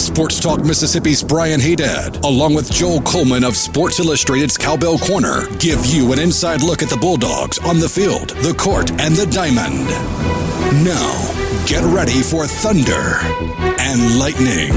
Sports Talk Mississippi's Brian Hadad, along with Joel Coleman of Sports Illustrated's Cowbell Corner, give you an inside look at the Bulldogs on the field, the court, and the diamond. Now, get ready for Thunder and Lightning.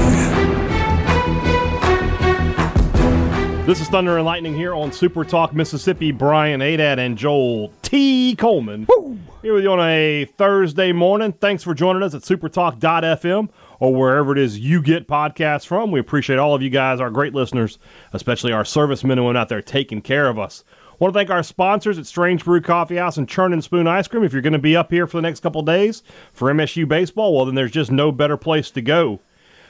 This is Thunder and Lightning here on Super Talk Mississippi. Brian Hadad and Joel T. Coleman Woo! here with you on a Thursday morning. Thanks for joining us at supertalk.fm or wherever it is you get podcasts from. We appreciate all of you guys, our great listeners, especially our servicemen and women out there taking care of us. Want to thank our sponsors at Strange Brew Coffee House and Churn and Spoon Ice Cream. If you're going to be up here for the next couple days for MSU baseball, well, then there's just no better place to go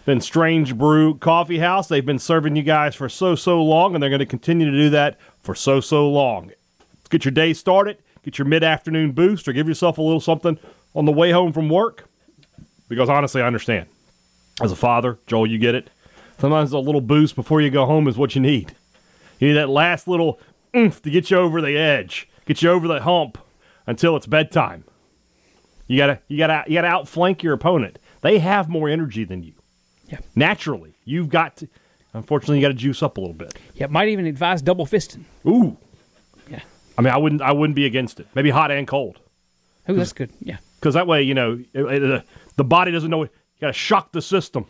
than Strange Brew Coffee House. They've been serving you guys for so, so long, and they're going to continue to do that for so, so long. Let's get your day started, get your mid afternoon boost, or give yourself a little something on the way home from work. Because honestly, I understand. As a father, Joel, you get it. Sometimes a little boost before you go home is what you need. You need that last little oomph to get you over the edge, get you over the hump until it's bedtime. You gotta, you gotta, you gotta outflank your opponent. They have more energy than you. Yeah. Naturally, you've got to. Unfortunately, you got to juice up a little bit. Yeah, might even advise double fisting. Ooh. Yeah. I mean, I wouldn't. I wouldn't be against it. Maybe hot and cold. Oh, that's good. Yeah. Because that way, you know, it, it, the body doesn't know. You got to shock the system.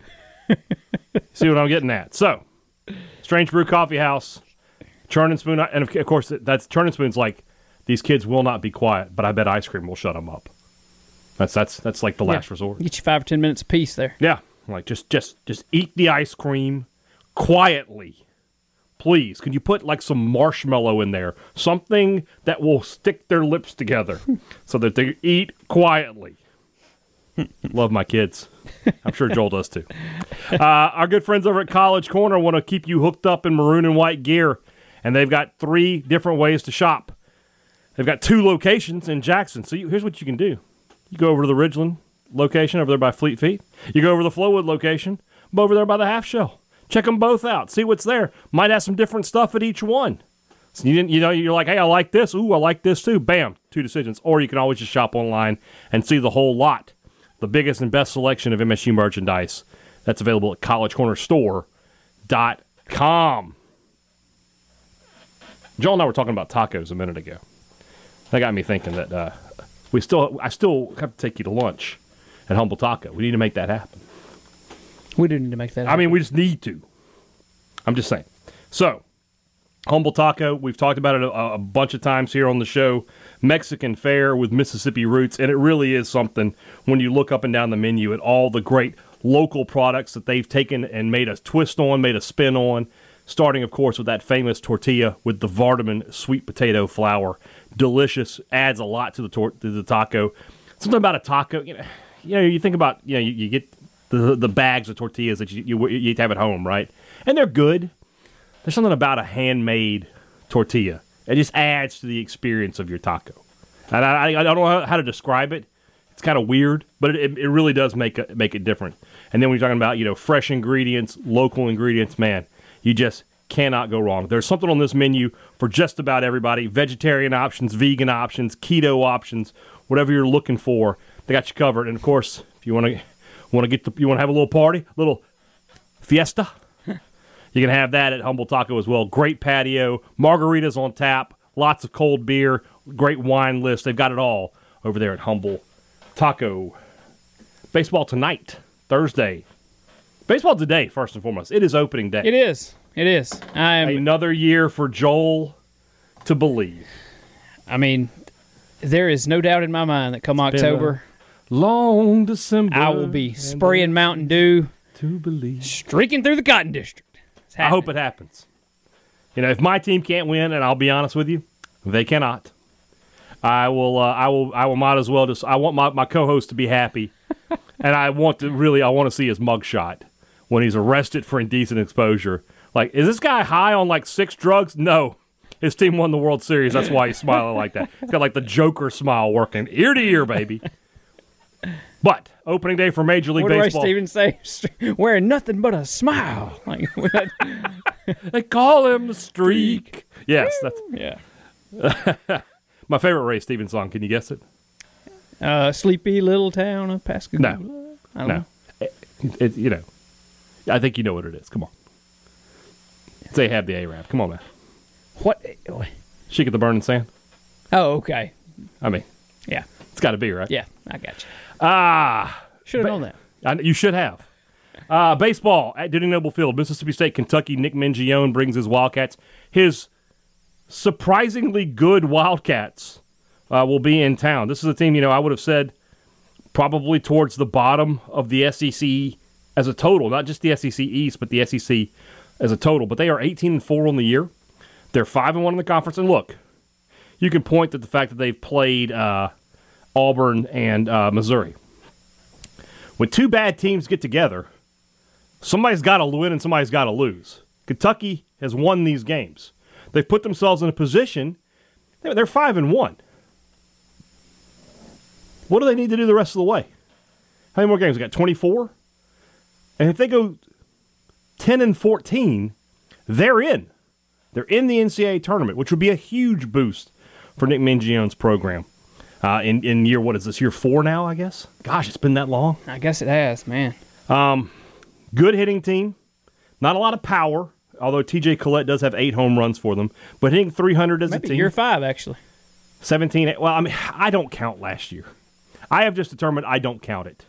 See what I'm getting at? So, Strange Brew Coffee House, Churn and Spoon, and of course, that's Churn and Spoon's like these kids will not be quiet, but I bet ice cream will shut them up. That's that's that's like the last yeah. resort. Get you five or ten minutes a piece there. Yeah. Like just just just eat the ice cream quietly. Please, can you put like some marshmallow in there? Something that will stick their lips together so that they eat quietly. Love my kids. I'm sure Joel does too. Uh, our good friends over at College Corner want to keep you hooked up in maroon and white gear, and they've got three different ways to shop. They've got two locations in Jackson. So you, here's what you can do: you go over to the Ridgeland location over there by Fleet Feet. You go over to the Flowwood location, over there by the Half Shell. Check them both out. See what's there. Might have some different stuff at each one. So you, you know, you're like, hey, I like this. Ooh, I like this too. Bam, two decisions. Or you can always just shop online and see the whole lot. The biggest and best selection of MSU merchandise that's available at collegecornerstore.com. Joel and I were talking about tacos a minute ago. That got me thinking that uh, we still, I still have to take you to lunch at Humble Taco. We need to make that happen. We do need to make that. Happen. I mean, we just need to. I'm just saying. So, Humble Taco, we've talked about it a, a, bunch of times here on the show. Mexican fare with Mississippi roots, and it really is something when you look up and down the menu at all the great local products that they've taken and made a twist on, made a spin on. Starting, of course, with that famous tortilla with the Vardaman sweet potato flour. Delicious, adds a lot to the tor- to the taco. Something about a taco, you know, you know, you think about, you know, you, you get the the bags of tortillas that you, you you have at home, right? And they're good. There's something about a handmade tortilla. It just adds to the experience of your taco. And I, I, don't know how to describe it. It's kind of weird, but it, it really does make it, make it different. And then when you're talking about you know fresh ingredients, local ingredients, man, you just cannot go wrong. There's something on this menu for just about everybody: vegetarian options, vegan options, keto options, whatever you're looking for they got you covered. And of course, if you want to want to get the, you want to have a little party, a little fiesta, you can have that at Humble Taco as well. Great patio, margaritas on tap, lots of cold beer, great wine list. They've got it all over there at Humble Taco. Baseball tonight, Thursday. Baseball today, first and foremost. It is opening day. It is. It is. I am another year for Joel to believe. I mean, there is no doubt in my mind that come it's October, long December. I will be spraying Mountain Dew to believe streaking through the Cotton District. I hope it happens. You know, if my team can't win, and I'll be honest with you, they cannot. I will. Uh, I will. I will. Might as well just. I want my, my co-host to be happy, and I want to really. I want to see his mugshot when he's arrested for indecent exposure. Like, is this guy high on like six drugs? No, his team won the World Series. That's why he's smiling like that. He's got like the Joker smile working ear to ear, baby. But opening day for Major League what do Ray Baseball. Stevens say? Wearing nothing but a smile. Like, They call him the Streak. Yes, that's yeah. my favorite Ray Stevens song. Can you guess it? Uh, sleepy little town of Pascagoula. No. I don't No. know. It, it- you know, I think you know what it is. Come on. They have the A-Rap. Come on, man. What? She get the burning sand. Oh, okay. I mean, Yeah. it's got to be right. Yeah, I got you. Ah, Should have known that. I, you should have. Uh, baseball at Dudy Noble Field, Mississippi State, Kentucky. Nick Mingione brings his Wildcats. His surprisingly good Wildcats uh, will be in town. This is a team, you know, I would have said probably towards the bottom of the SEC as a total, not just the SEC East, but the SEC as a total. But they are 18 and four on the year. They're five and one in the conference. And look, you can point to the fact that they've played uh, Auburn and uh, Missouri. When two bad teams get together, somebody's got to win and somebody's got to lose. Kentucky has won these games. They've put themselves in a position. They're, five and one. What do they need to do the rest of the way? How many more games? They got twenty four, and if they go ten and fourteen, they're in. They're in the NCAA tournament, which would be a huge boost for Nick Mingione's program. Uh, in in year what is this year four now? I guess. Gosh, it's been that long. I guess it has, man. Good hitting team. Not a lot of power, although TJ Collett does have eight home runs for them. But hitting 300 as a Maybe team. year five, actually. 17. Well, I mean, I don't count last year. I have just determined I don't count it.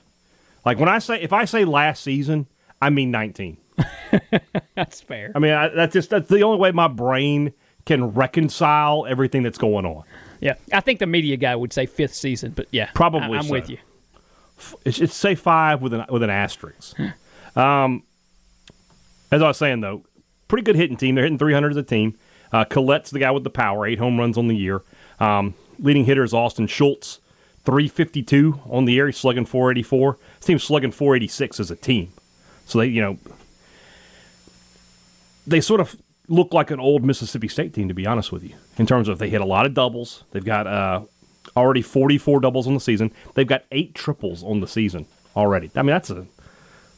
Like when I say, if I say last season, I mean 19. That's fair. I mean, I, that's just that's the only way my brain can reconcile everything that's going on. Yeah, I think the media guy would say fifth season, but yeah, Probably I, am so. with you. It's, it's say five with an with an asterisk. um, as I was saying though, pretty good hitting team. They're hitting 300 as a team. Uh, Collett's the guy with the power, eight home runs on the year. Um, leading hitter is Austin Schultz, 352 on the year. He's slugging 484. This team's slugging 486 as a team. So they, you know, they sort of look like an old Mississippi State team, to be honest with you, in terms of they hit a lot of doubles. They've got uh, already 44 doubles on the season. They've got eight triples on the season already. I mean, that's a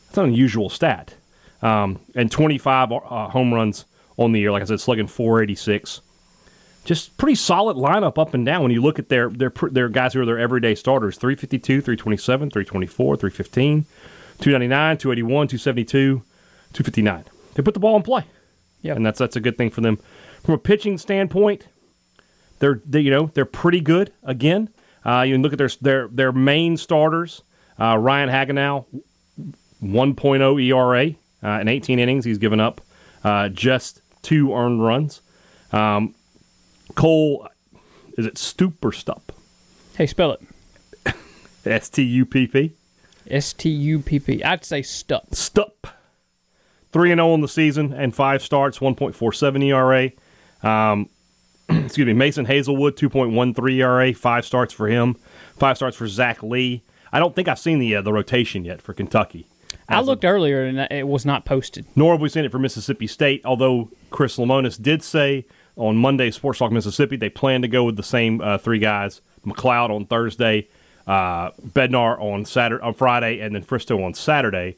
that's an unusual stat. Um, and 25 uh, home runs on the year. Like I said, slugging 486. Just pretty solid lineup up and down when you look at their their their guys who are their everyday starters 352, 327, 324, 315, 299, 281, 272, 259. They put the ball in play. Yep. And that's that's a good thing for them. From a pitching standpoint, they're they, you know they're pretty good again. Uh, you can look at their their their main starters. Uh, Ryan Hagenow, 1.0 ERA uh, in 18 innings. He's given up uh, just two earned runs. Um, Cole, is it Stoop or Stupp? Hey, spell it. S T U P P. S T U P P. I'd say stup. Stupp. 3 and 0 on the season and five starts, 1.47 ERA. Um, excuse me, Mason Hazelwood, 2.13 ERA, five starts for him, five starts for Zach Lee. I don't think I've seen the uh, the rotation yet for Kentucky. I As looked earlier and it was not posted. nor have we seen it for Mississippi State, although Chris Lemonis did say on Monday, Sports Talk Mississippi, they plan to go with the same uh, three guys MacLeod on Thursday, uh, Bednar on Saturday, on Friday, and then Fristoe on Saturday.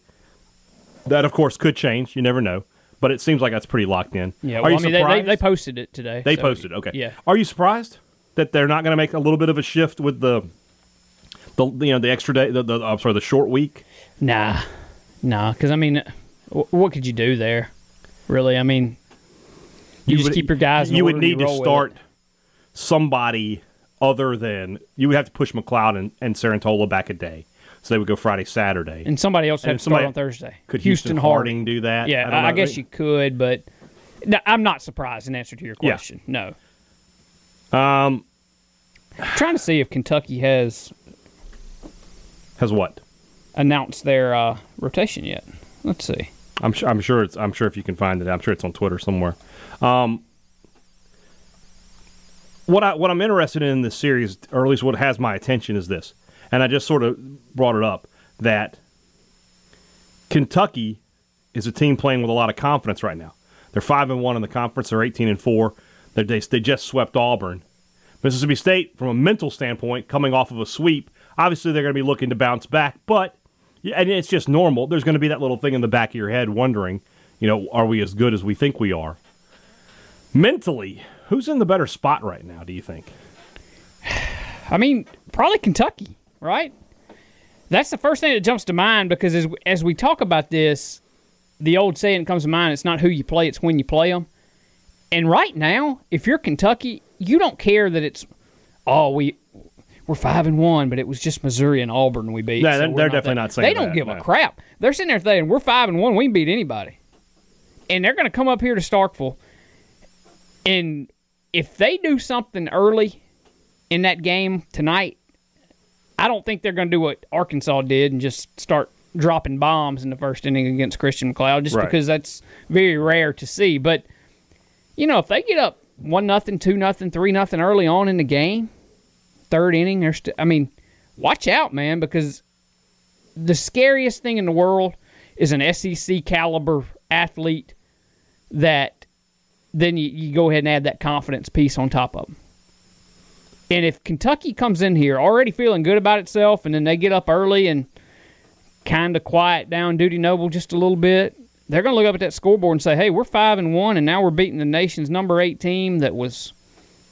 That, of course, could change. You never know. But it seems like that's pretty locked in. Yeah, Are well, you I mean, they, they, surprised? they posted it today. They so, posted. Okay. Yeah. Are you surprised that they're not going to make a little bit of a shift with the, the you know the extra day, the, the I'm sorry, the short week? Nah, nah. Because I mean, wh- what could you do there? Really? I mean, you, just would- keep your guys. You would need to start somebody other than you would have to push MacLeod and, and Sarantola back a day, so they would go Friday, Saturday. and somebody else had to somebody- start on Thursday. Could Houston, Harding do that? Yeah, don't I, I guess you could, but no, I'm not surprised. In answer to your Yeah. question, no. Um, trying to see if Kentucky has has what? announced their uh, rotation yet. Let's see. I'm sure. I'm sure it's. I'm sure if you can find it, I'm sure it's on Twitter somewhere. Um, what I what I'm interested in in this series, or at least what has my attention, is this, and I just sort of brought it up that Kentucky is a team playing with a lot of confidence right now. They're five and one in the conference. They're 18 and four. They, they, they just swept Auburn. Mississippi State, from a mental standpoint, coming off of a sweep, obviously they're going to be looking to bounce back, but and it's just normal. There's going to be that little thing in the back of your head wondering, you know, are we as good as we think we are? Mentally, who's in the better spot right now, do you think? I mean, probably Kentucky, right? That's the first thing that jumps to mind because as, as we talk about this, the old saying comes to mind it's not who you play, it's when you play them. And right now, if you're Kentucky, you don't care that it's, oh, we. We're five and one, but it was just Missouri and Auburn we beat. Yeah, so they're, they're not definitely that- not saying They don't that, give no. a crap. They're sitting there saying we're five and one, we can beat anybody, and they're going to come up here to Starkville, and if they do something early in that game tonight, I don't think they're going to do what Arkansas did and just start dropping bombs in the first inning against Christian MacLeod, just Right. because that's very rare to see. But you know, if they get up one nothing, two nothing, three nothing early on in the game, third inning, st- I mean, watch out, man, because the scariest thing in the world is an SEC caliber athlete that then you, you go ahead and add that confidence piece on top of them. And if Kentucky comes in here already feeling good about itself, and then they get up early and kind of quiet down Dudy Noble just a little bit, they're going to look up at that scoreboard and say, "Hey, we're five and one, and now we're beating the nation's number eight team that was,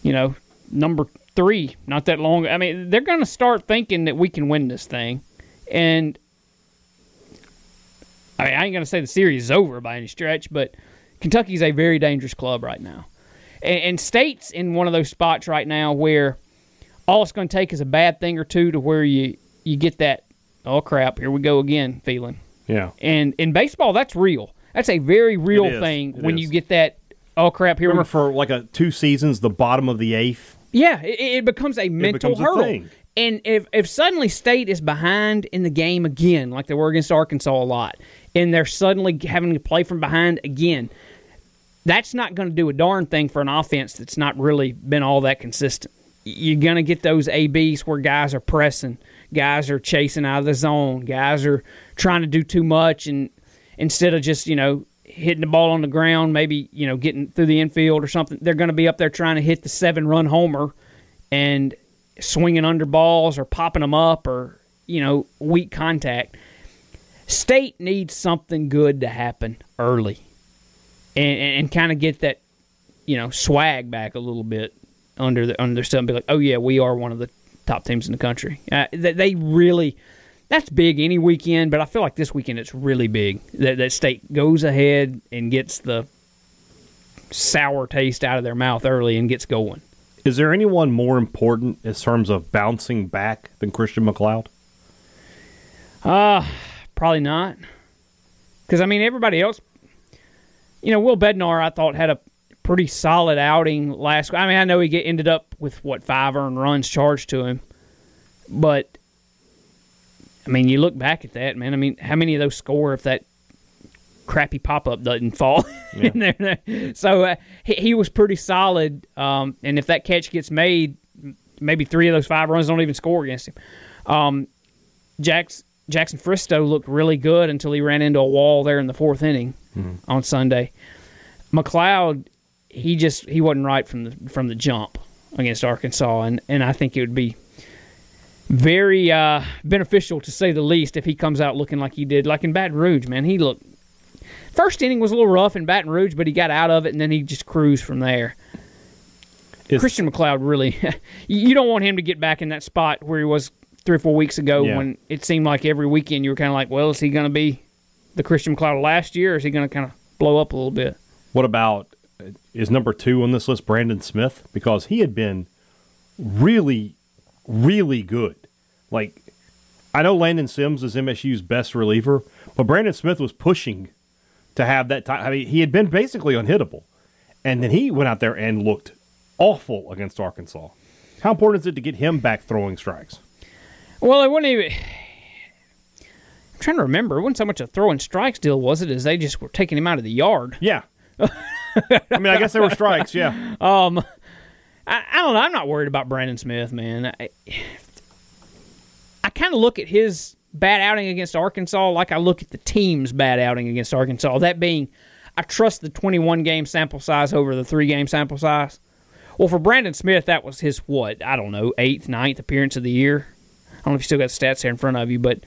you know, number three not that long." I mean, they're going to start thinking that we can win this thing, and I, mean, I ain't going to say the series is over by any stretch, but Kentucky's a very dangerous club right now. And, and State's in one of those spots right now where all it's going to take is a bad thing or two to where you, you get that, oh crap, here we go again feeling. Yeah. And in baseball, that's real. That's a very real thing It when is. you get that, oh crap, here we Remember for like a two seasons, the bottom of the eighth. yeah, it, it becomes a mental becomes a hurdle. thing. And if, if suddenly State is behind in the game again, like they were against Arkansas a lot, and they're suddenly having to play from behind again, that's not going to do a darn thing for an offense that's not really been all that consistent. You're going to get those ABs where guys are pressing, guys are chasing out of the zone, guys are trying to do too much, and instead of just, you know, hitting the ball on the ground, maybe, you know, getting through the infield or something, they're going to be up there trying to hit the seven run homer and swinging under balls or popping them up or, you know, weak contact. State needs something good to happen early and, and, and kind of get that, you know, swag back a little bit under the under their stuff and be like, oh yeah, we are one of the top teams in the country. Uh, they, they really, that's big any weekend, but I feel like this weekend it's really big that that state goes ahead and gets the sour taste out of their mouth early and gets going. Is there anyone more important in terms of bouncing back than Christian MacLeod? Probably not. Because, I mean, everybody else, you know, Will Bednar, I thought, had a pretty solid outing last I mean, I know he get, ended up with, what, five earned runs charged to him. But, I mean, you look back at that, man. I mean, how many of those score if that crappy pop up doesn't fall in there? So uh, he, he was pretty solid. Um, and if that catch gets made, maybe three of those five runs don't even score against him. Um, Jackson, Jackson Fristoe looked really good until he ran into a wall there in the fourth inning on Sunday. MacLeod, he just he wasn't right from the from the jump against Arkansas, and, and I think it would be very uh, beneficial to say the least if he comes out looking like he did, like in Baton Rouge. Man, he looked first inning was a little rough in Baton Rouge, but he got out of it, and then he just cruised from there. Is- Christian MacLeod really, you don't want him to get back in that spot where he was three or four weeks ago Yeah. when it seemed like every weekend you were kind of like, well, is he going to be the Christian MacLeod of last year, or is he going to kind of blow up a little bit? What about is number two on this list Brandon Smith because he had been really, really good. Like I know Landon Sims is MSU's best reliever, but Brandon Smith was pushing to have that time. I mean, he had been basically unhittable, and then he went out there and looked awful against Arkansas. How important is it to get him back throwing strikes? Well, it wouldn't even. I'm trying to remember. It wasn't so much a throwing strikes deal, was it? As they just were taking him out of the yard. Yeah. I mean, I guess there were strikes. Yeah. I, I don't know. I'm not worried about Brandon Smith, man. I, I kind of look at his bad outing against Arkansas like I look at the team's bad outing against Arkansas. That being, I trust the 21 game sample size over the three game sample size. Well, for Brandon Smith, that was his what? I don't know, eighth, ninth appearance of the year. I don't know if you still got stats there in front of you, but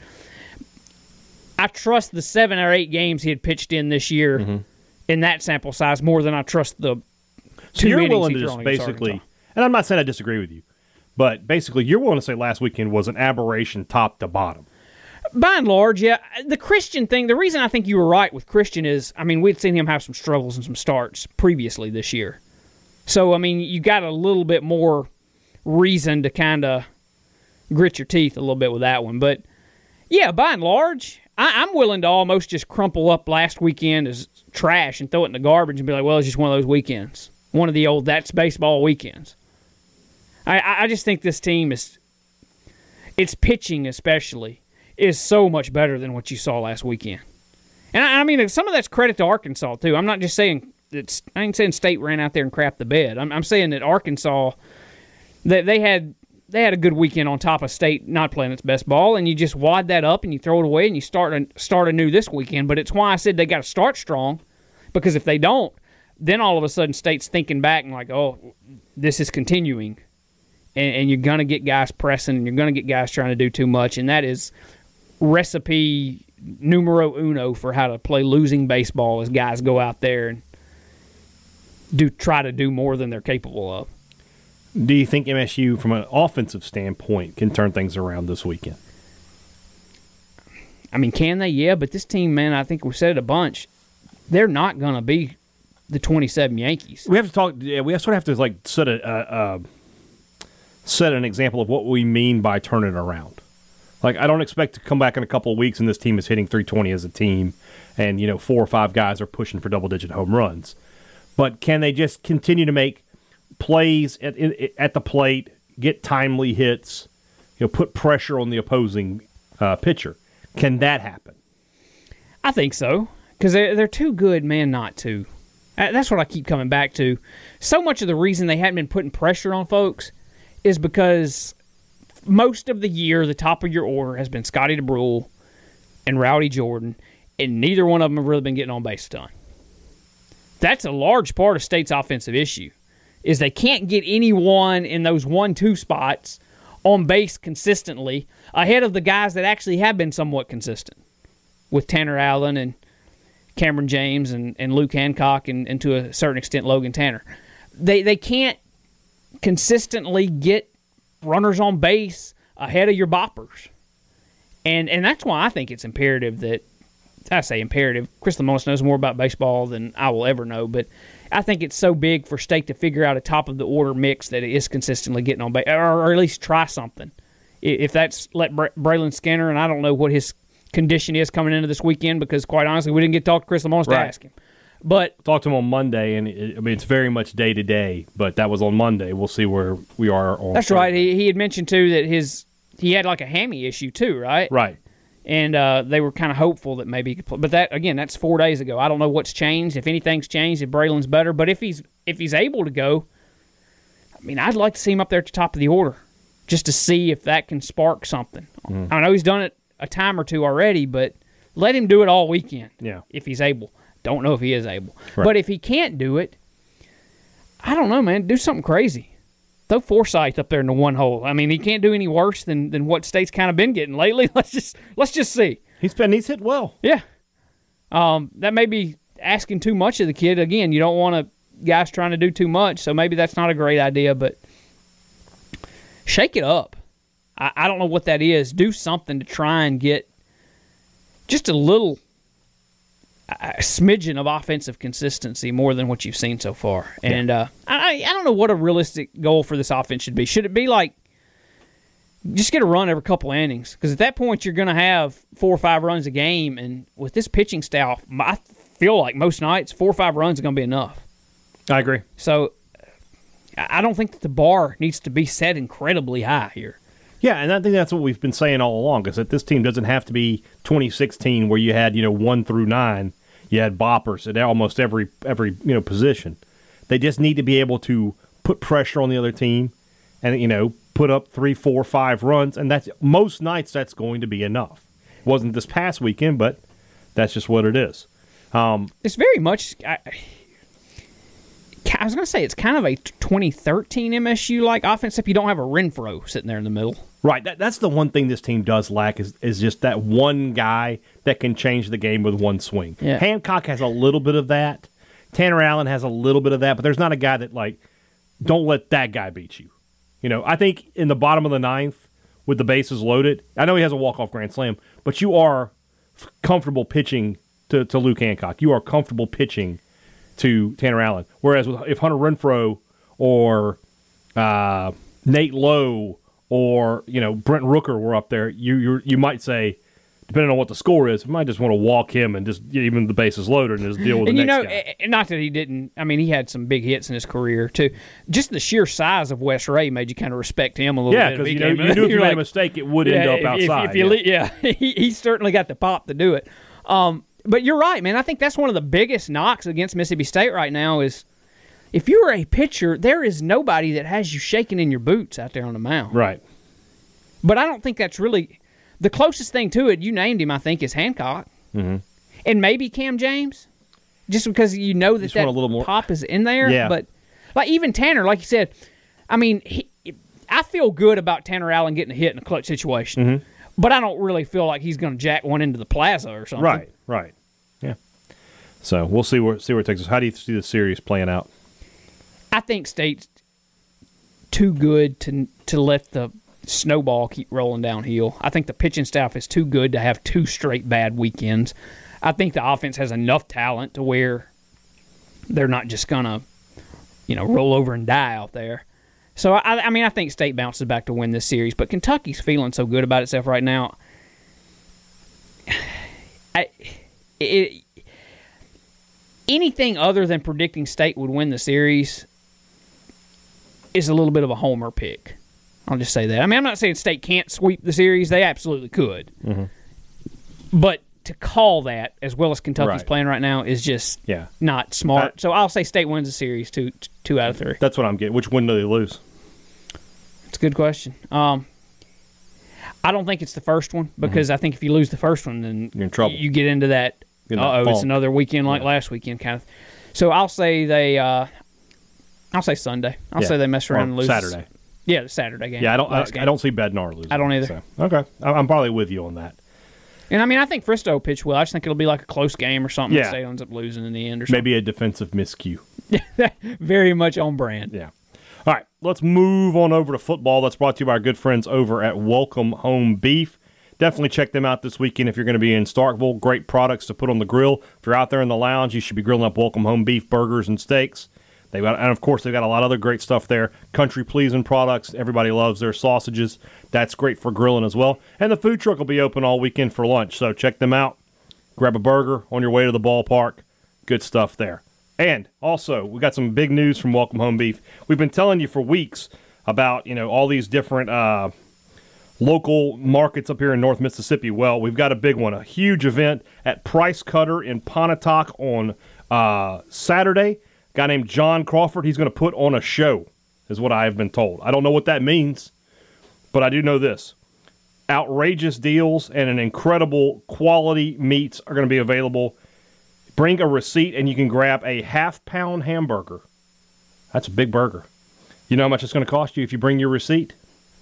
I trust the seven or eight games he had pitched in this year Mm-hmm. In that sample size more than I trust the So two you're willing to just basically, and I'm not saying I disagree with you, but basically you're willing to say last weekend was an aberration top to bottom. By and large, yeah. The Christian thing, the reason I think you were right with Christian is, I mean, we'd seen him have some struggles and some starts previously this year. So, I mean, you got a little bit more reason to kind of grit your teeth a little bit with that one. But, yeah, by and large, I, I'm willing to almost just crumple up last weekend as trash and throw it in the garbage and be like, well, it's just one of those weekends. One of the old that's baseball weekends. I, I just think this team is, its pitching especially, is so much better than what you saw last weekend. And I, I mean, some of that's credit to Arkansas too. I'm not just saying that I ain't saying State ran out there and crapped the bed. I'm, I'm saying that Arkansas, they, they had they had a good weekend on top of State not playing its best ball, and you just wad that up and you throw it away and you start a, start anew this weekend. But it's why I said they got to start strong, because if they don't, then all of a sudden State's thinking back and like, oh, this is continuing, and, and you're gonna get guys pressing, and you're gonna get guys trying to do too much, and that is recipe numero uno for how to play losing baseball as guys go out there and do try to do more than they're capable of. Do you think MSU, from an offensive standpoint, can turn things around this weekend? I mean, can they? Yeah, but this team, man, I think we said it a bunch. They're not going to be the 27 Yankees. We have to talk. Yeah, we sort of have to like set a uh, uh, set an example of what we mean by turning around. Like, I don't expect to come back in a couple of weeks and this team is hitting 320 as a team, and you know four or five guys are pushing for double digit home runs. But can they just continue to make plays at at the plate, get timely hits, you know, put pressure on the opposing uh, pitcher? Can that happen? I think so because they're, they're too good, man, not to. Uh, That's what I keep coming back to. So much of the reason they hadn't been putting pressure on folks is because most of the year the top of your order has been Scotty Dubrule and Rowdy Jordan, and neither one of them have really been getting on base a ton. That's a large part of State's offensive issue is they can't get anyone in those one-two spots on base consistently ahead of the guys that actually have been somewhat consistent with Tanner Allen and Cameron James and, and Luke Hancock and, and to a certain extent Logan Tanner. They they can't consistently get runners on base ahead of your boppers. And and that's why I think it's imperative that I say imperative. Chris Lemonis knows more about baseball than I will ever know, but I think it's so big for State to figure out a top of the order mix that it is consistently getting on base, or, at least try something. If that's let Bra- Braylon Skinner, and I don't know what his condition is coming into this weekend because quite honestly, we didn't get to talk to Chris Lemonis to Right. ask him. But Talked to him on Monday, and it, I mean it's very much day to day. But that was on Monday. We'll see where we are on. that's right. He, he had mentioned too that his he had like a hammy issue too, right? Right. And uh, they were kind of hopeful that maybe he could play. But that again, that's four days ago. I don't know what's changed. If anything's changed, if Braylon's better, but if he's if he's able to go, I mean, I'd like to see him up there at the top of the order, just to see if that can spark something. I know he's done it a time or two already, but let him do it all weekend. Yeah. if he's able. Don't know if he is able, Right. but if he can't do it, I don't know, man. Do something crazy. Throw Forsyth up there in the one hole. I mean, he can't do any worse than, than what State's kind of been getting lately. Let's just let's just see. He's been he's hit well. Yeah. Um, that may be asking too much of the kid. Again, you don't want to guys trying to do too much, so maybe that's not a great idea. But shake it up. I, I don't know what that is. Do something to try and get just a little a smidgen of offensive consistency more than what you've seen so far. And uh, I, I don't know what a realistic goal for this offense should be. Should it be like just get a run every couple innings? Because at that point, you're going to have four or five runs a game. And with this pitching staff, I feel like most nights, four or five runs is going to be enough. I agree. So I I don't think that the bar needs to be set incredibly high here. Yeah, and I think that's what we've been saying all along is that this team doesn't have to be 2016 where you had you know one through nine, you had boppers at almost every every you know position. They just need to be able to put pressure on the other team, and you know put up three, four, five runs, and that's most nights that's going to be enough. It wasn't this past weekend, but that's just what it is. Um, it's very much. I, I was going to say it's kind of a 2013 MSU like offense if you don't have a Renfroe sitting there in the middle. Right. That, that's the one thing this team does lack is, is just that one guy that can change the game with one swing. Yeah. Hancock has a little bit of that. Tanner Allen has a little bit of that, but there's not a guy that like don't let that guy beat you. You know, I think in the bottom of the ninth with the bases loaded, I know he has a walk off grand slam, but you are f- comfortable pitching to, to Luke Hancock. You are comfortable pitching to Tanner Allen. Whereas if Hunter Renfroe or uh, Nate Lowe or you know Brent Rooker were up there, you you you might say, depending on what the score is, you might just want to walk him and just even the bases loaded and just deal with And the you next know, guy. not that he didn't. I mean, he had some big hits in his career too. Just the sheer size of Wes Rea made you kind of respect him a little yeah, bit. because you, know, you knew if you made like, a mistake, it would end up if- if- outside. If, you yeah. yeah, he, he certainly got the pop to do it. Um, but you're right, man. I think that's one of the biggest knocks against Mississippi State right now is if you're a pitcher, there is nobody that has you shaking in your boots out there on the mound. right. But I don't think that's really the closest thing to it. You named him, I think, is Hancock, mm-hmm. and maybe Cam James, just because you know that Just that a little more- pop is in there. Yeah. But like even Tanner, like you said, I mean, he, I feel good about Tanner Allen getting a hit in a clutch situation, Mm-hmm. but I don't really feel like he's going to jack one into the plaza or something. Right, right. Yeah. So we'll see where see where it takes us. How do you see the series playing out? I think State's too good to to let the snowball keep rolling downhill. I think the pitching staff is too good to have two straight bad weekends. I think the offense has enough talent to where they're not just gonna, you know, roll over and die out there. So I, I mean, I think State bounces back to win this series, but Kentucky's feeling so good about itself right now. I, it, anything other than predicting State would win the series is a little bit of a homer pick. I'll just say that. I mean, I'm not saying State can't sweep the series; they absolutely could. But to call that as well as Kentucky's Right. playing right now is just Yeah. not smart. Uh, so I'll say State wins the series two two out of three. That's what I'm getting. Which one do they lose? It's a good question. Um, I don't think it's the first one because I think if you lose the first one, then Mm-hmm. You're in trouble. You get into that. Uh oh, it's another weekend like last weekend kind of. So I'll say they. Uh, I'll say Sunday. I'll Yeah. say they mess around Or and lose Saturday. Yeah, the Saturday game. Yeah, I don't. I, game. I don't see Bednar losing. I don't either. So, okay, I'm probably with you on that. And I mean, I think Fristoe will pitch well. I just think it'll be like a close game or something. Yeah. Yeah. State ends up losing in the end or something. Maybe a defensive miscue. Very much on brand. Yeah. All right, let's move on over to football. That's brought to you by our good friends over at Welcome Home Beef. Definitely check them out this weekend if you're going to be in Starkville. Great products to put on the grill. If you're out there in the lounge, you should be grilling up Welcome Home Beef burgers and steaks. They've got, and of course, they've got a lot of other great stuff there. Country pleasing products. Everybody loves their sausages. That's great for grilling as well. And the food truck will be open all weekend for lunch. So check them out. Grab a burger on your way to the ballpark. Good stuff there. And also, we got some big news from Welcome Home Beef. We've been telling you for weeks about you know all these different uh, local markets up here in North Mississippi. Well, we've got a big one, a huge event at Price Cutter in Pontotoc on uh, Saturday. A guy named John Crawford. He's going to put on a show, is what I have been told. I don't know what that means, but I do know this outrageous deals and an incredible quality meats are going to be available. Bring a receipt and you can grab a half pound hamburger. That's a big burger. You know how much it's going to cost you if you bring your receipt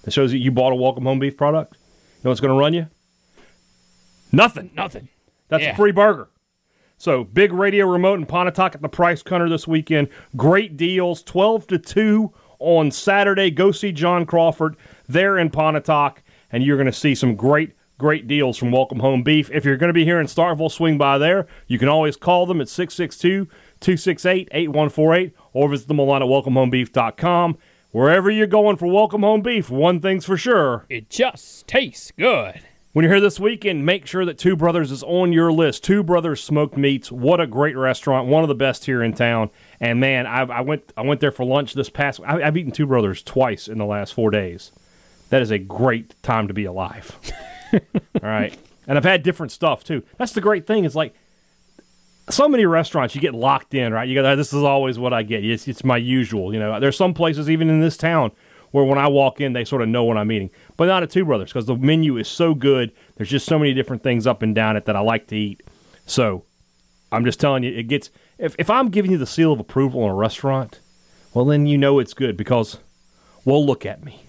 that shows that you bought a Welcome Home Beef product? You know what's going to run you? Nothing. Nothing. That's Yeah. a free burger. So big radio remote in Pontotoc at the Price Cutter this weekend. Great deals, twelve to two on Saturday. Go see John Crawford there in Pontotoc, and you're going to see some great, great deals from Welcome Home Beef. If you're going to be here in Starkville, swing by there. You can always call them at 662-268-8148 or visit them online at welcomehomebeef.com. Wherever you're going for Welcome Home Beef, one thing's for sure. It just tastes good. When you're here this weekend, make sure that Two Brothers is on your list. Two Brothers Smoked Meats. What a great restaurant! One of the best here in town. And man, I, I went I went there for lunch this past. I, I've eaten Two Brothers twice in the last four days. That is a great time to be alive. All right, and I've had different stuff too. That's the great thing. Is like so many restaurants you get locked in, right? You go, oh, this is always what I get. It's, it's my usual. You know, there's some places even in this town where when I walk in, they sort of know what I'm eating, but not at Two Brothers because the menu is so good. There's just so many different things up and down it that I like to eat. So I'm just telling you, it gets if, if I'm giving you the seal of approval in a restaurant, well, then you know it's good because, well, look at me.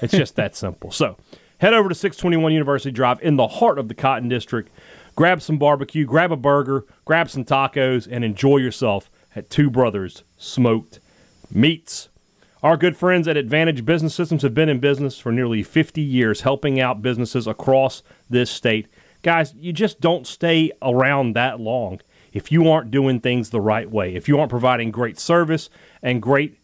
It's just that simple. So head over to 621 University Drive in the heart of the Cotton District. Grab some barbecue, grab a burger, grab some tacos, and enjoy yourself at Two Brothers Smoked Meats. Our good friends at Advantage Business Systems have been in business for nearly 50 years, helping out businesses across this state. Guys, you just don't stay around that long if you aren't doing things the right way, if you aren't providing great service and great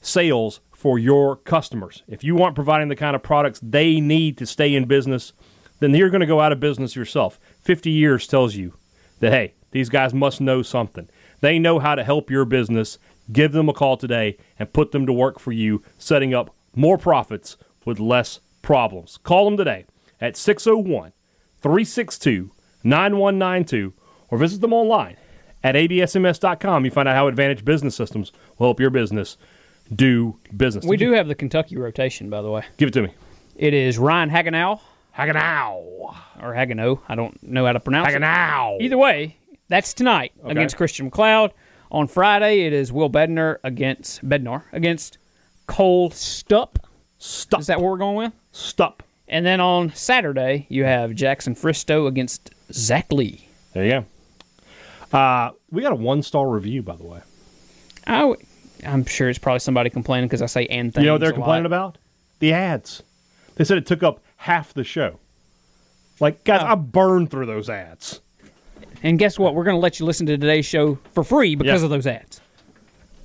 sales for your customers, if you aren't providing the kind of products they need to stay in business, then you're going to go out of business yourself. 50 years tells you that, hey, these guys must know something. They know how to help your business. Give them a call today and put them to work for you, setting up more profits with less problems. Call them today at 601 362 9192 or visit them online at absms.com. You find out how Advantage Business Systems will help your business do business. We do have the Kentucky rotation, by the way. Give it to me. It is Ryan Hagenow Haganow. or Hagenow. I don't know how to pronounce it. Haganow. Either way, that's tonight against Christian MacLeod. On Friday, it is Will Bednar against Bednar against Cole Stupp. Stop. Is that what we're going with? Stop. And then on Saturday, you have Jackson Fristoe against Zach Lee. There you go. Uh, we got a one star review, by the way. I w- I'm sure it's probably somebody complaining because I say and things. You know what they're a lot. complaining about? The ads. They said it took up half the show. Like, guys, Oh. I burned through those ads. And guess what? We're going to let you listen to today's show for free because Yeah. of those ads.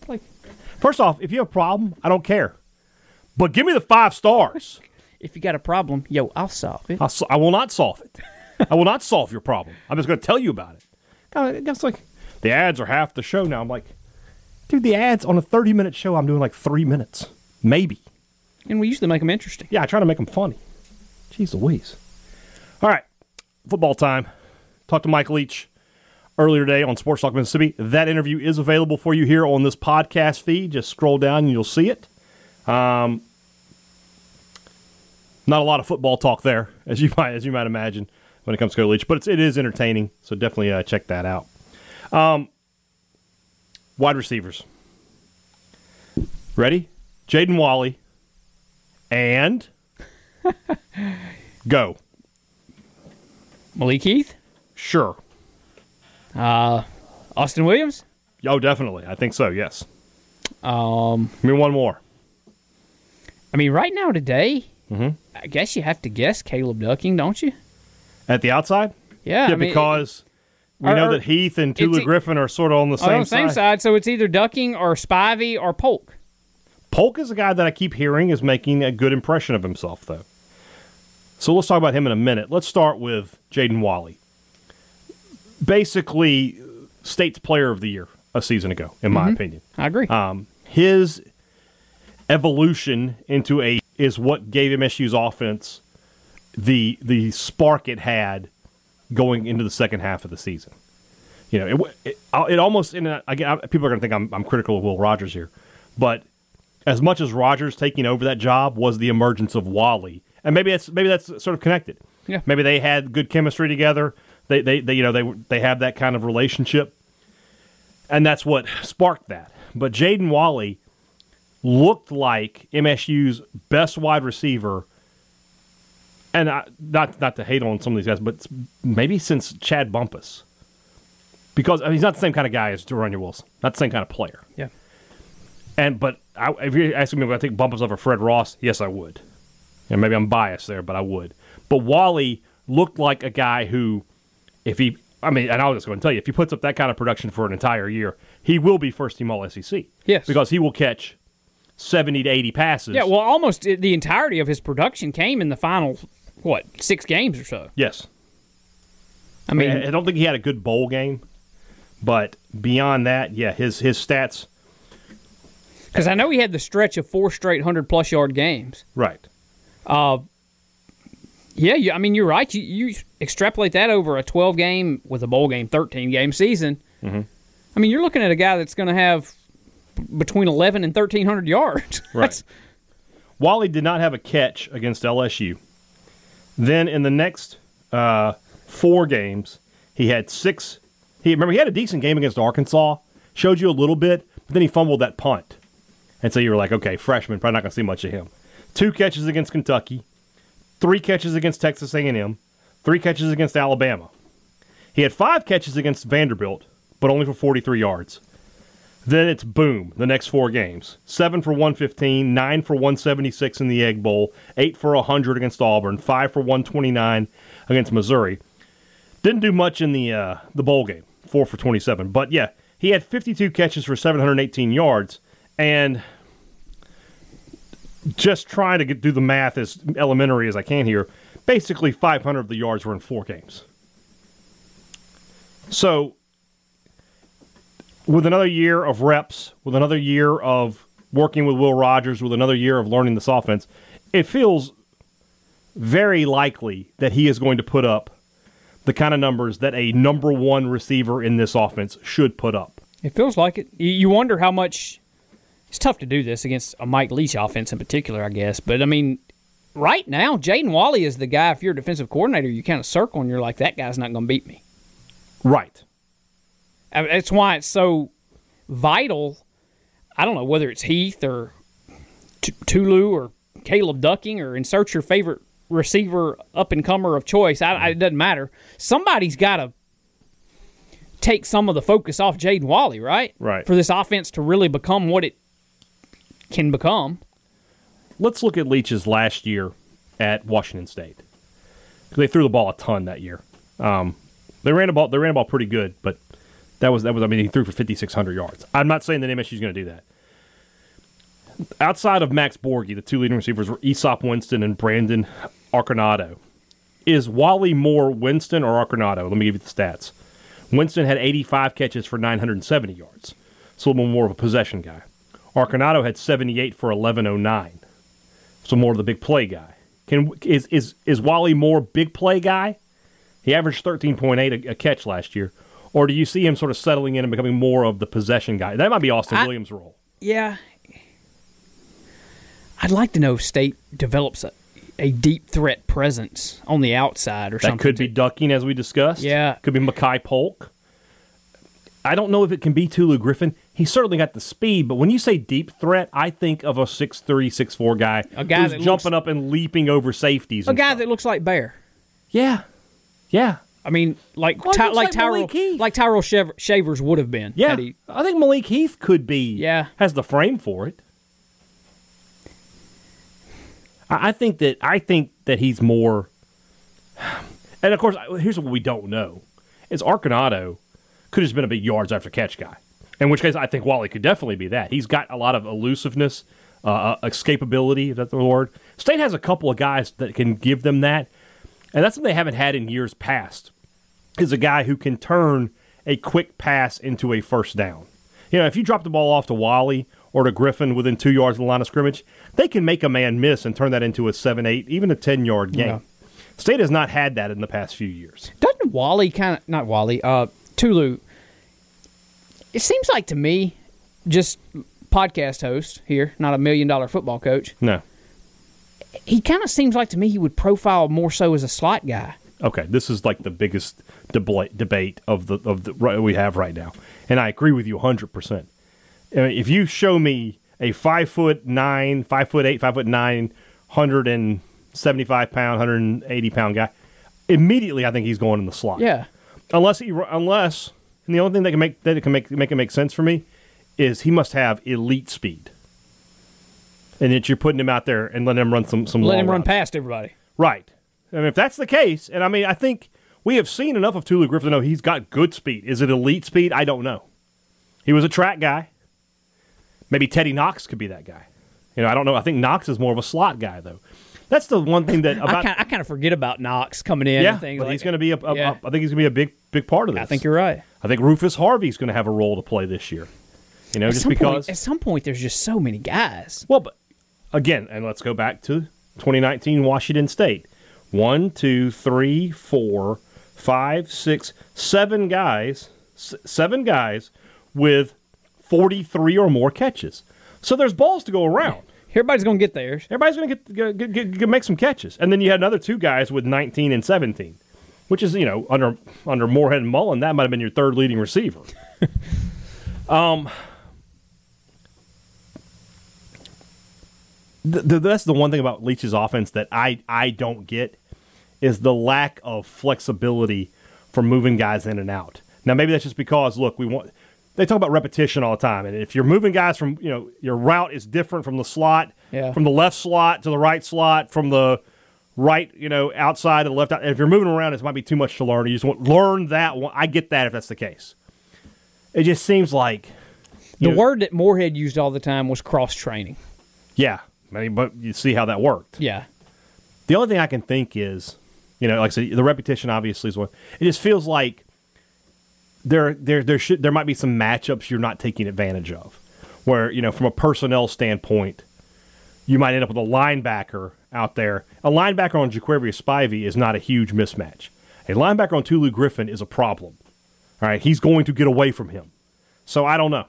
Like, first off, if you have a problem, I don't care. But give me the five stars. If you got a problem, yo, I'll solve it. I'll, so- I will not solve it. I will not solve your problem. I'm just going to tell you about it. God, That's like the ads are half the show now. I'm like, dude, the ads on a 30 minute show, I'm doing like three minutes, maybe. And we usually make them interesting. Yeah, I try to make them funny. Jeez Louise. All right, football time. Talked to Mike Leach earlier today on Sports Talk Mississippi. That interview is available for you here on this podcast feed. Just scroll down and you'll see it. Um, not a lot of football talk there, as you might as you might imagine when it comes to Coach Leach, but it's, it is entertaining. So definitely uh, check that out. Um, wide receivers. Ready? Jaden Wally and go. Malik Heath, Sure. Austin Williams. Oh, definitely. I think so. Yes. Um, Give me one more. I mean, right now today, Mm-hmm. I guess you have to guess Caleb Ducking, don't you? At the outside. Yeah, Yeah, I mean, because we Or- know that Heath and Tulu Griffin are sort of on the on same, the same side. side. So it's either Ducking or Spivey or Polk. Polk is a guy that I keep hearing is making a good impression of himself, though. So let's talk about him in a minute. Let's start with Jaden Walley. Basically, state's player of the year a season ago, in my mm-hmm. opinion. I agree. Um, his evolution into a is what gave MSU's offense the the spark it had going into the second half of the season. You know, it it, uh, it almost in a, uh, again people are going to think I'm, I'm critical of Will Rogers here, but as much as Rogers taking over that job was the emergence of Walley, and maybe that's maybe that's sort of connected. Yeah. Maybe they had good chemistry together. They, they, they you know they they have that kind of relationship and that's what sparked that. But Jaden Walley looked like MSU's best wide receiver, and I, not not to hate on some of these guys, but maybe since Chad Bumphis, because I mean, he's not the same kind of guy as De'Runnya Wilson, not the same kind of player. yeah. And but I, if you're asking me if I think Bumphis over Fred Ross, yes, I would. And maybe I'm biased there, but I would. But Walley looked like a guy who, if he, I mean, and I was just going to tell you, if he puts up that kind of production for an entire year, he will be first team All SEC. Yes. because he will catch seventy to eighty passes. Yeah, well, almost the entirety of his production came in the final, what, six games or so. yes. I mean, I I don't think he had a good bowl game, but beyond that, yeah, his his stats. because I know he had the stretch of four straight hundred plus yard games. Right. Yeah, you, I mean, you're right. You, you extrapolate that over a 12 game with a bowl game, 13 game season. Mm-hmm. I mean, you're looking at a guy that's going to have between 11 and 1300 yards. Right. Walley did not have a catch against LSU. Then in the next uh, four games, he had six. He remember he had a decent game against Arkansas. showed you a little bit, but then he fumbled that punt. And so you were like, okay, freshman, probably not going to see much of him. Two catches against Kentucky, three catches against Texas A&M, three catches against Alabama. He had five catches against Vanderbilt, but only for 43 yards. Then it's boom, the next four games. Seven for 115, nine for 176 in the Egg Bowl, eight for 100 against Auburn, five for 129 against Missouri. Didn't do much in the uh, the bowl game, four for 27. But yeah, he had 52 catches for 718 yards, and just trying to get do the math as elementary as I can here. Basically, 500 of the yards were in four games. So with another year of reps, with another year of working with Will Rogers, with another year of learning this offense, it feels very likely that he is going to put up the kind of numbers that a number one receiver in this offense should put up. It feels like it. You wonder how much. It's tough to do this against a Mike Leach offense in particular, I guess. But I mean, right now, Jaden Walley is the guy. If you're a defensive coordinator, you kind of circle and you're like, that guy's not going to beat me. Right. That's why it's so vital. I don't know whether it's Heath or T- Tulu or Caleb Ducking or insert your favorite receiver up and comer of choice. I, I, it doesn't matter. Somebody's got to take some of the focus off Jaden Walley, right? Right. For this offense to really become what it can become. Let's look at Leach's last year at Washington State. They threw the ball a ton that year. Um, they ran the ball. They ran the ball pretty good, but that was that was. I mean, he threw for fifty six hundred yards. I'm not saying that MSU is going to do that. Outside of Max Borghi, the two leading receivers were Easop Winston and Brandon Arconado. Is Walley Moore Winston or Arconado? Let me give you the stats. Winston had 85 catches for 970 yards, so a little more of a possession guy. Arconado had 78 for 1109, so more of the big play guy. Can is is is Walley more big play guy? He averaged 13.8 a, a catch last year. Or do you see him sort of settling in and becoming more of the possession guy? That might be Austin I, Williams' role. Yeah. I'd like to know if State develops a, a deep threat presence on the outside or that something. That could be ducking, as we discussed. Yeah. Could be Makai Polk. I don't know if it can be Tulu Griffin. He's certainly got the speed, but when you say deep threat, I think of a 6'3", 6'4 guy, a guy who's jumping looks, up and leaping over safeties. A guy stuff. that looks like Bear. Yeah. Yeah. I mean, like well, Ty, like, like Tyrell, like Tyrell Shaver, Shavers would have been. Yeah, he, I think Malik Heath could be. Yeah, has the frame for it. I, I think that I think that he's more. And of course, here's what we don't know: is Arconado could have just been a big yards after catch guy. In which case, I think Walley could definitely be that. He's got a lot of elusiveness, uh, escapability. Is that the word? State has a couple of guys that can give them that. And that's what they haven't had in years past. Is a guy who can turn a quick pass into a first down. You know, if you drop the ball off to Walley or to Griffin within two yards of the line of scrimmage, they can make a man miss and turn that into a seven, eight, even a ten yard game. Yeah. State has not had that in the past few years. Doesn't Walley kind of not Walley, uh, Tulu? It seems like to me, just podcast host here, not a million dollar football coach. No he kind of seems like to me he would profile more so as a slot guy. Okay, this is like the biggest debate debate of the of the right, we have right now, and I agree with you hundred percent. If you show me a five foot nine, five foot eight, five foot nine, hundred and seventy five pound, hundred and eighty pound guy, immediately I think he's going in the slot. Yeah, unless he unless and the only thing that can make that can make make it make sense for me is he must have elite speed and that you're putting him out there and letting him run some some. Let him run routes. past everybody. Right. I mean, if that's the case, and I mean, I think we have seen enough of Tulu Griffin to know he's got good speed. Is it elite speed? I don't know. He was a track guy. Maybe Teddy Knox could be that guy. You know, I don't know. I think Knox is more of a slot guy, though. That's the one thing that about, I, kind of forget about Knox coming in. Yeah, and things but like he's going to be a, a, yeah. a. I think he's going to be a big, big part of this. I think you're right. I think Rufus Harvey's going to have a role to play this year. You know, at just some because point, at some point there's just so many guys. Well, but again, and let's go back to 2019 Washington State. One, two, three, four, five, six, seven guys, s- seven guys with 43 or more catches. So there's balls to go around. Everybody's going to get theirs. Everybody's going to get, get, get, make some catches, and then you had another two guys with 19 and 17, which is you know under under Moorhead and Mullen that might have been your third leading receiver. Um, th- that's the one thing about Leach's offense that I, I don't get is the lack of flexibility for moving guys in and out. Now maybe that's just because look, we want they talk about repetition all the time, and if you're moving guys from you know your route is different from the slot, Yeah. from the left slot to the right slot, from the right you know outside to the left. out- If you're moving around, it might be too much to learn. You just want learn that. one. I get that if that's the case. It just seems like The know, word that Moorhead used all the time was cross training. yeah. I mean, but you see how that worked. Yeah. The only thing I can think is, you know, like I said, the repetition obviously is one. It just feels like there, there, there should, there might be some matchups you're not taking advantage of, where you know, from a personnel standpoint, you might end up with a linebacker out there. A linebacker on Jaquarius Spivey is not a huge mismatch. A linebacker on Tulu Griffin is a problem. All right, he's going to get away from him. So I don't know.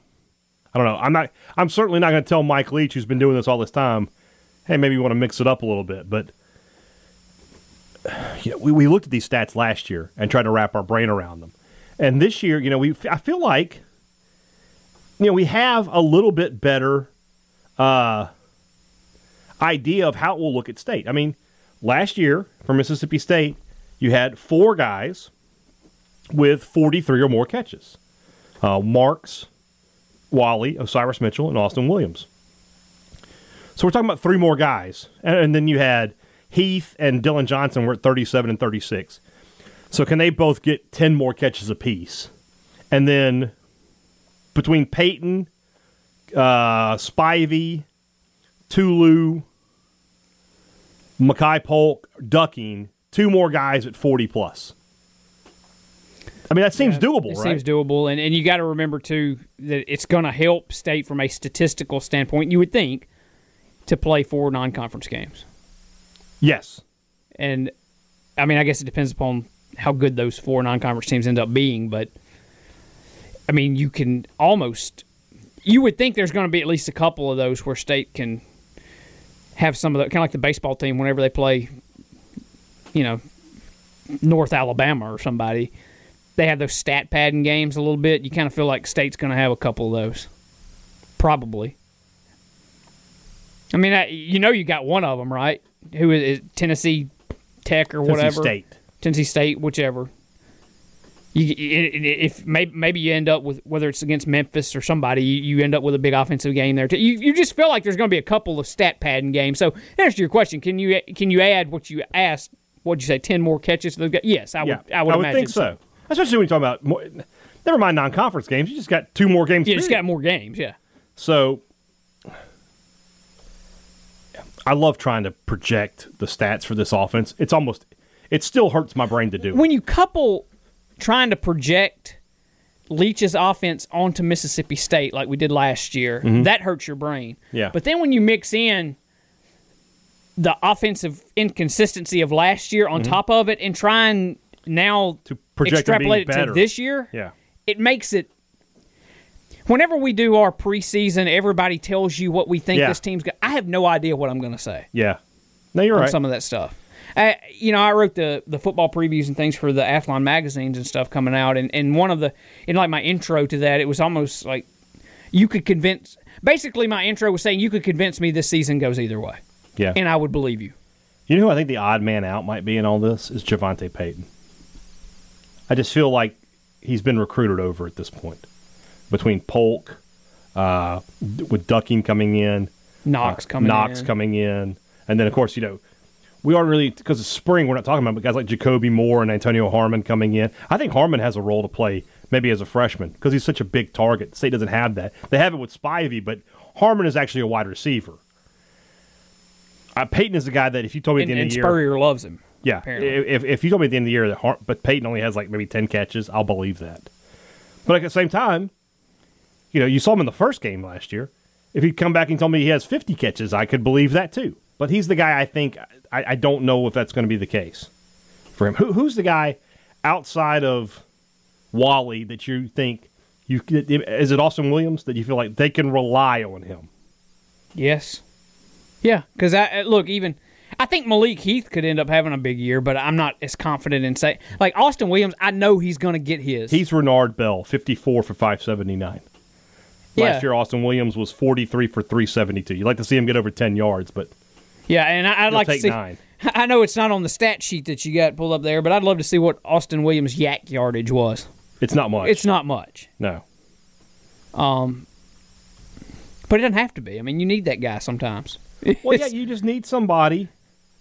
I don't know. I'm not. I'm certainly not going to tell Mike Leach, who's been doing this all this time, hey, maybe you want to mix it up a little bit. But know, we, we looked at these stats last year and tried to wrap our brain around them. And this year, you know, we I feel like you know we have a little bit better uh, idea of how it will look at state. I mean, last year for Mississippi State, you had four guys with 43 or more catches. Uh, Marks, Walley, Osiris Mitchell, and Austin Williams. So we're talking about three more guys. And, and then you had Heath and Dillon Johnson were at 37 and 36. So can they both get 10 more catches apiece? And then between Payton, uh, Spivey, Tulu, Makai Polk, Ducking, two more guys at 40 plus. I mean, that seems doable, It right? seems doable, and and you got to remember too that it's going to help state from a statistical standpoint. You would think to play four non-conference games, yes. and I mean, I guess it depends upon how good those four non-conference teams end up being, but I mean, you can almost you would think there's going to be at least a couple of those where state can have some of the kind of like the baseball team whenever they play, you know, North Alabama or somebody. They have those stat padding games a little bit. You kind of feel like state's going to have a couple of those, probably. I mean, I, you know, you got one of them, right? Who is, is Tennessee Tech or Tennessee whatever? State. Tennessee State, whichever. You, i- i- if maybe, maybe you end up with whether it's against Memphis or somebody, you, you end up with a big offensive game there. Too. You, you just feel like there's going to be a couple of stat padding games. So, to answer your question, can you can you add what you asked? What'd you say? Ten more catches? to those guys? Yes, I would. Yeah, I would, imagine think so. Especially when you talk about more, never mind non-conference games. You just got two more games. Yeah, just got more games. Yeah. So I love trying to project the stats for this offense. It's almost it still hurts my brain to do it. when you couple trying to project Leach's offense onto Mississippi State like we did last year, that hurts your brain. Mm-hmm. Yeah. But then when you mix in the offensive inconsistency of last year on top of it and trying now Mm-hmm. To project extrapolate it to this year, Yeah. it makes it. Whenever we do our preseason, everybody tells you what we think Yeah. this team's got. I have no idea what I'm going to say Yeah. No, you're on right. some of that stuff. I, you know, I wrote the the football previews and things for the Athlon magazines and stuff coming out, and, and one of the in like my intro to that, it was almost like you could convince. Basically, my intro was saying you could convince me this season goes either way, yeah. and I would believe you. You know who I think the odd man out might be in all this is JaVonta Payton. I just feel like he's been recruited over at this point. Between Polk, uh, with Ducking coming in, Knox uh, coming Knox in. coming in, and then of course you know we aren't really because it's spring. We're not talking about, but guys like Jacoby Moore and Antonio Harmon coming in. I think Harmon has a role to play maybe as a freshman because he's such a big target. State doesn't have that. They have it with Spivey, but Harmon is actually a wide receiver. Uh, Payton is the guy that if you told me at and, the end and of the year, Spurrier loves him. yeah, apparently. if if you told me at the end of the year that Har- but Payton only has like maybe ten catches, I'll believe that. But like at the same time, you know, you saw him in the first game last year. If he'd come back and told me he has fifty catches, I could believe that too. But he's the guy I think I, I don't know if that's going to be the case for him. Who, who's the guy outside of Walley that you think you is it Austin Williams that you feel like they can rely on him? Yes. Yeah, because I look even. I think Malik Heath could end up having a big year, but I'm not as confident in saying like Austin Williams. I know he's going to get his. He's Renard Bell, fifty four for five seventy nine. Yeah. Last year, Austin Williams was 43 for 372. You'd like to see him get over 10 yards, but Yeah, and I, I'd he'll like to see. nine. I know it's not on the stat sheet that you got pulled up there, but I'd love to see what Austin Williams' YAC yardage was. It's not much. It's not much, no. Um, but it doesn't have to be. I mean, you need that guy sometimes. Well, yeah, you just need somebody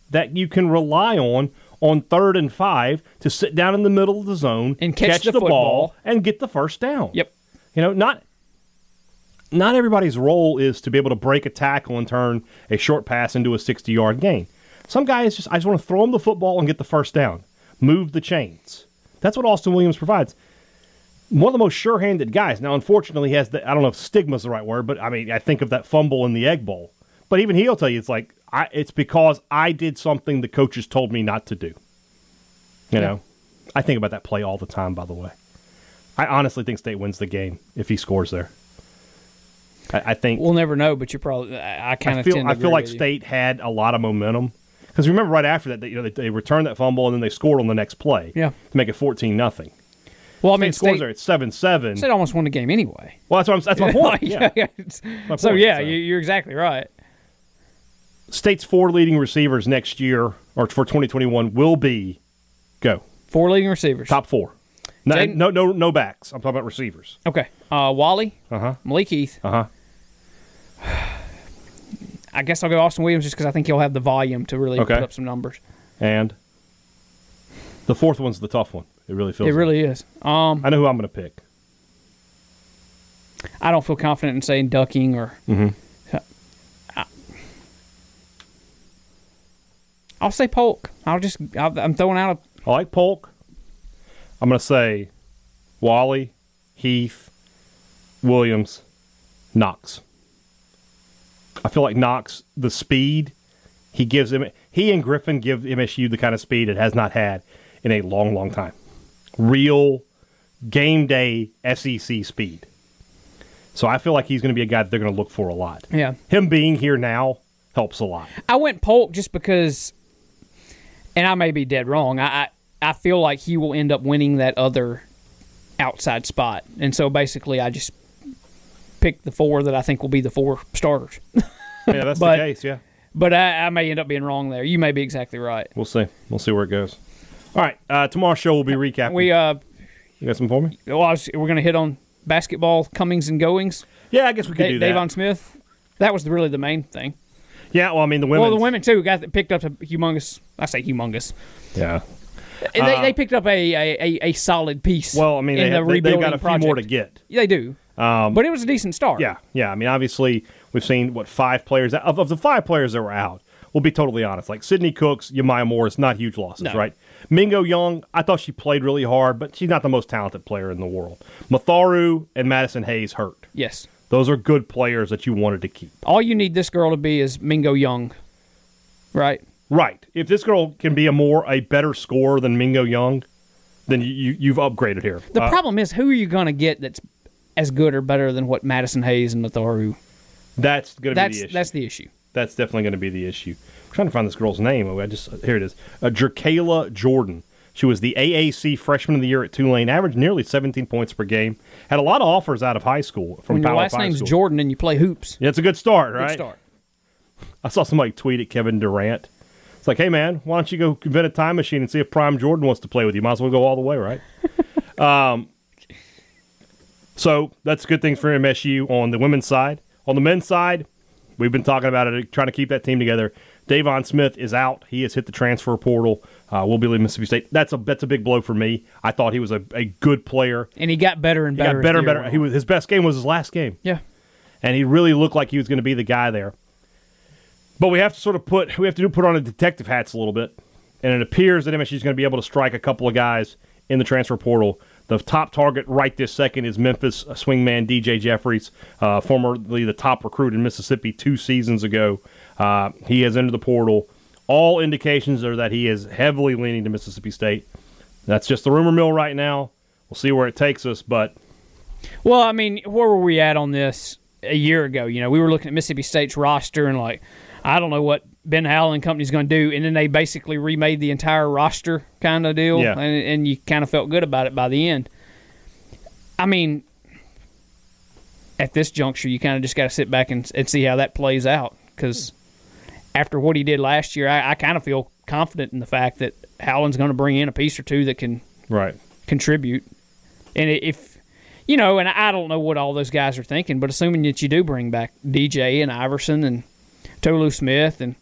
that you can rely on on third and five to sit down in the middle of the zone And catch the ball and get the first down. Yep. You know, not not everybody's role is to be able to break a tackle and turn a short pass into a 60 yard gain. Some guys just I just want to throw them the football and get the first down, move the chains. That's what Austin Williams provides. One of the most sure-handed guys. Now, unfortunately, he has the I don't know if stigma's the right word, but I mean I think of that fumble in the Egg Bowl. But even he'll tell you it's like I, it's because I did something the coaches told me not to do. You know, I think about that play all the time. By the way, I honestly think State wins the game if he scores there. I, I think We'll never know, but you're probably. I, I kind of feel I feel like you. State had a lot of momentum because remember right after that they, you know they, they returned that fumble and then they scored on the next play. Yeah. to make it fourteen nothing. Well, I State mean, scores State, there at seven seven. State almost won the game anyway. Well, that's what I'm, that's my point. Yeah. it's- My so point, yeah, so. You're exactly right. State's four leading receivers next year or for 2021 will be go Four leading receivers. top four. No, Jaden- no, no, no backs. I'm talking about receivers. Okay. Uh, Walley, Uh huh. Malik Heath. Uh huh. I guess I'll go Austin Williams just because I think he'll have the volume to really Okay. put up some numbers. And the fourth one's the tough one. It really feels. It really is. Um, I know who I'm going to pick. I don't feel confident in saying ducking or. Mm-hmm. I- I'll say Polk. I'll just. I'll, I'm throwing out a. I like Polk. I'm going to say Walley, Heath, Williams, Knox. I feel like Knox, the speed he gives him, he and Griffin give MSU the kind of speed it has not had in a long, long time. Real game day SEC speed. So I feel like he's going to be a guy that they're going to look for a lot. Yeah. Him being here now helps a lot. I went Polk just because, and I may be dead wrong. I, I I feel like he will end up winning that other outside spot, and so basically, I just pick the four that I think will be the four starters. Yeah, that's But- the case. Yeah. But I, I may end up being wrong there. You may be exactly right. We'll see. We'll see where it goes. All right. Uh, tomorrow's show will be recapping. We uh, you got some for me? well, I was, we're going to hit on basketball comings and goings. Yeah, I guess we could Da- do that. Deivon Smith. That was really the main thing. yeah, well, I mean the women. Well, the women too got picked up a humongous. I say humongous. Yeah. They, they picked up a, a, a, solid piece. Uh, Well, I mean in they the have, they, they've got a rebuilding few more to project. get. They do. Um, but it was a decent start. yeah, yeah. I mean, obviously we've seen what five players of, of the five players that were out. We'll be totally honest. Like Sydney Cooks, Yamaya Morris, not huge losses, No. right? Mingo Young, I thought she played really hard, but she's not the most talented player in the world. Matharu and Madison Hayes hurt. Yes. Those are good players that you wanted to keep. All you need this girl to be is Mingo Young. Right? Right. If this girl can be a more a better scorer than Mingo Young, then you, you you've upgraded here. The Uh, problem is who are you going to get that's as good or better than what Madison Hayes and Matharu? that's going to be That's the issue. that's the issue. That's definitely going to be the issue. I'm trying to find this girl's name. I just here it is. Uh, Jerkaila Jordan. She was the AAC Freshman of the Year at Tulane. Averaged nearly 17 points per game. Had a lot of offers out of high school from When your Power last name's schools. Jordan and you play hoops, Yeah, it's a good start, good right? start. I saw somebody tweet at Kevin Durant. It's like, hey man, why don't you go invent a time machine and see if Prime Jordan wants to play with you? Might as well go all the way, right? um, so that's good things for MSU on the women's side. On the men's side, we've been talking about it, trying to keep that team together. Deivon Smith is out. He has hit the transfer portal. Uh, will be leaving Mississippi State. That's a that's a big blow for me. I thought he was a, a good player. And he got better and He better. got better and better. He was his best game was his last game Yeah. and he really looked like he was going to be the guy there. But we have to sort of put we have to do put on a detective hats a little bit, and it appears that MSU is going to be able to strike a couple of guys in the transfer portal. The top target right this second is Memphis swingman DJ Jeffries, uh, formerly the top recruit in Mississippi two seasons ago. Uh, he has entered the portal. All indications are that he is heavily leaning to Mississippi State. That's just the rumor mill right now. We'll see where it takes us, but Well, I mean, where were we at on this a year ago? You know, we were looking at Mississippi State's roster and like, I don't know what Ben Howland and company's going to do, and then they basically remade the entire roster kind of deal, Yeah. and, and you kind of felt good about it by the end. I mean, at this juncture, you kind of just got to sit back and, and see how that plays out. Because after what he did last year, I, I kind of feel confident in the fact that Howland's going to bring in a piece or two that can Right. contribute. And if you know, and I don't know what all those guys are thinking, but assuming that you do bring back DJ and Iverson and Tolu Smith, and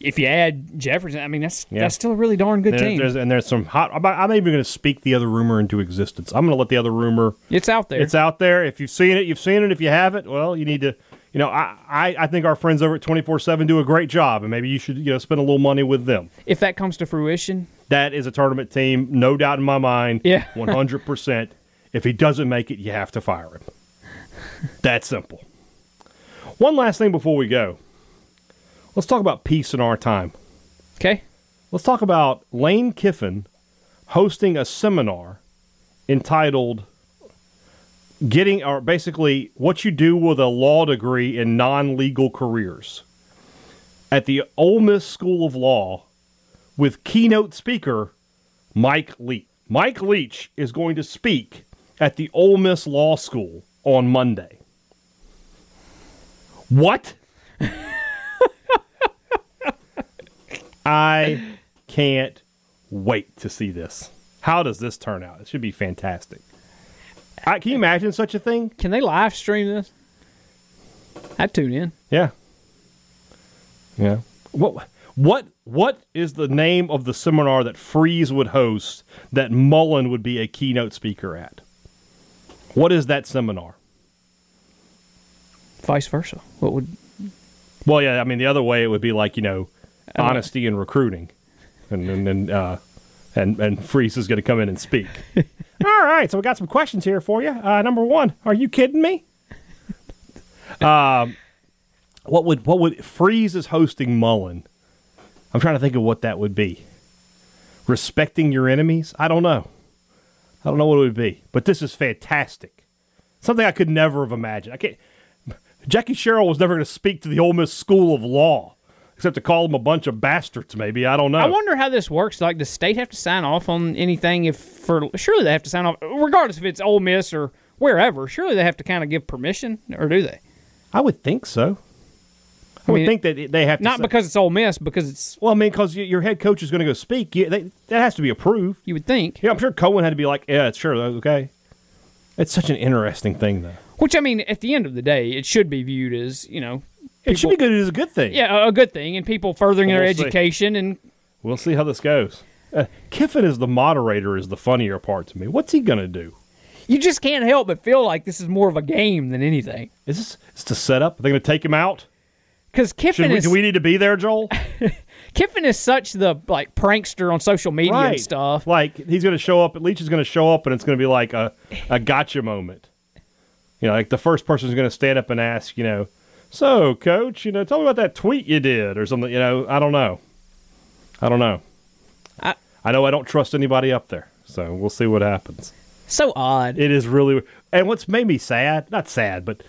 if you add Jefferson, I mean that's Yeah. that's still a really darn good team. there's, and there's some hot. I'm even going to speak the other rumor into existence. I'm going to let the other rumor. it's out there. It's out there. If you've seen it, you've seen it. If you haven't, well, you need to. You know, I, I, I think our friends over at 24 7 do a great job, and maybe you should you know spend a little money with them. if that comes to fruition, That is a tournament team, no doubt in my mind. Yeah. 100%. If he doesn't make it, you have to fire him. That simple. One last thing before we go. Let's talk about peace in our time. okay, Let's talk about Lane Kiffin hosting a seminar entitled Getting, or basically, what you do with a law degree in non legal careers at the Ole Miss School of Law with keynote speaker Mike Leach. Mike Leach is going to speak at the Ole Miss Law School on Monday. What? I can't wait to see this. How does this turn out? It should be fantastic. I, can you imagine such a thing? can they live stream this? I'd tune in. Yeah. Yeah. What what what is the name of the seminar that Freeze would host that Mullen would be a keynote speaker at? What is that seminar? Vice versa. What would Well, yeah, I mean the other way it would be like, you know, honesty in recruiting. And and and uh and, and Freeze is going to come in and speak. All right, so we got some questions here for you. Uh, number one, are you kidding me? Um, what would what would Freeze is hosting Mullen? I'm trying to think of what that would be. Respecting your enemies? I don't know. I don't know what it would be, but this is fantastic. Something I could never have imagined. I can't. Jackie Sherrill was never going to speak to the Ole Miss School of Law, except to call them a bunch of bastards. Maybe I don't know. I wonder how this works. Like, does state have to sign off on anything? If for surely they have to sign off, regardless if it's Ole Miss or wherever. Surely they have to kind of give permission, or do they? I would think so. I, would mean, think that they have to. Not say- because it's Ole Miss, because it's Well, I mean, because your head coach is going to go speak. You, they, that has to be approved. you would think. Yeah, I'm sure Cohen had to be like, "Yeah, sure, okay." It's such an interesting thing, though. Which I mean, at the end of the day, it should be viewed as you know, It should be good. It is a good thing. yeah, a good thing, and people furthering their we'll see. education. And We'll see how this goes. Uh, Kiffin as the moderator is the funnier part to me. What's he going to do? you just can't help but feel like this is more of a game than anything. Is this is to set up? Are they going to take him out? Because Kiffin we, is do we need to be there, Joel? Kiffin is such the like prankster on social media and stuff. Like he's going to show up. Leach is going to show up, and it's going to be like a a gotcha moment. You know, like the first person is going to stand up and ask, you know, so coach, you know, tell me about that tweet you did or something. You know, I don't know. I don't know. I- I know I don't trust anybody up there, so we'll see what happens. So odd. It is really, and what's made me sad, not sad, but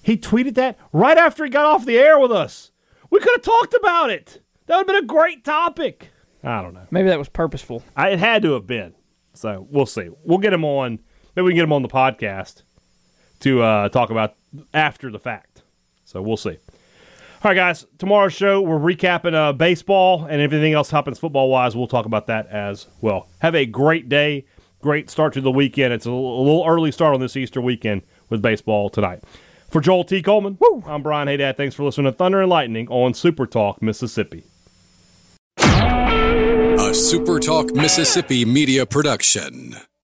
he tweeted that right after he got off the air with us. We could have talked about it. That would have been a great topic. I don't know. Maybe that was purposeful. I, it had to have been. So we'll see. We'll get him on. Maybe we can get him on the podcast to uh, talk about after the fact. So we'll see. All right, guys. Tomorrow's show, we're recapping uh, baseball and everything else happens football wise. We'll talk about that as well. Have a great day. Great start to the weekend. It's a little, a little early start on this Easter weekend with baseball tonight. For Joel T. Coleman, Woo! I'm Brian Hadad. Thanks for listening to Thunder and Lightning on Super Talk, Mississippi. A Super Talk Mississippi media production.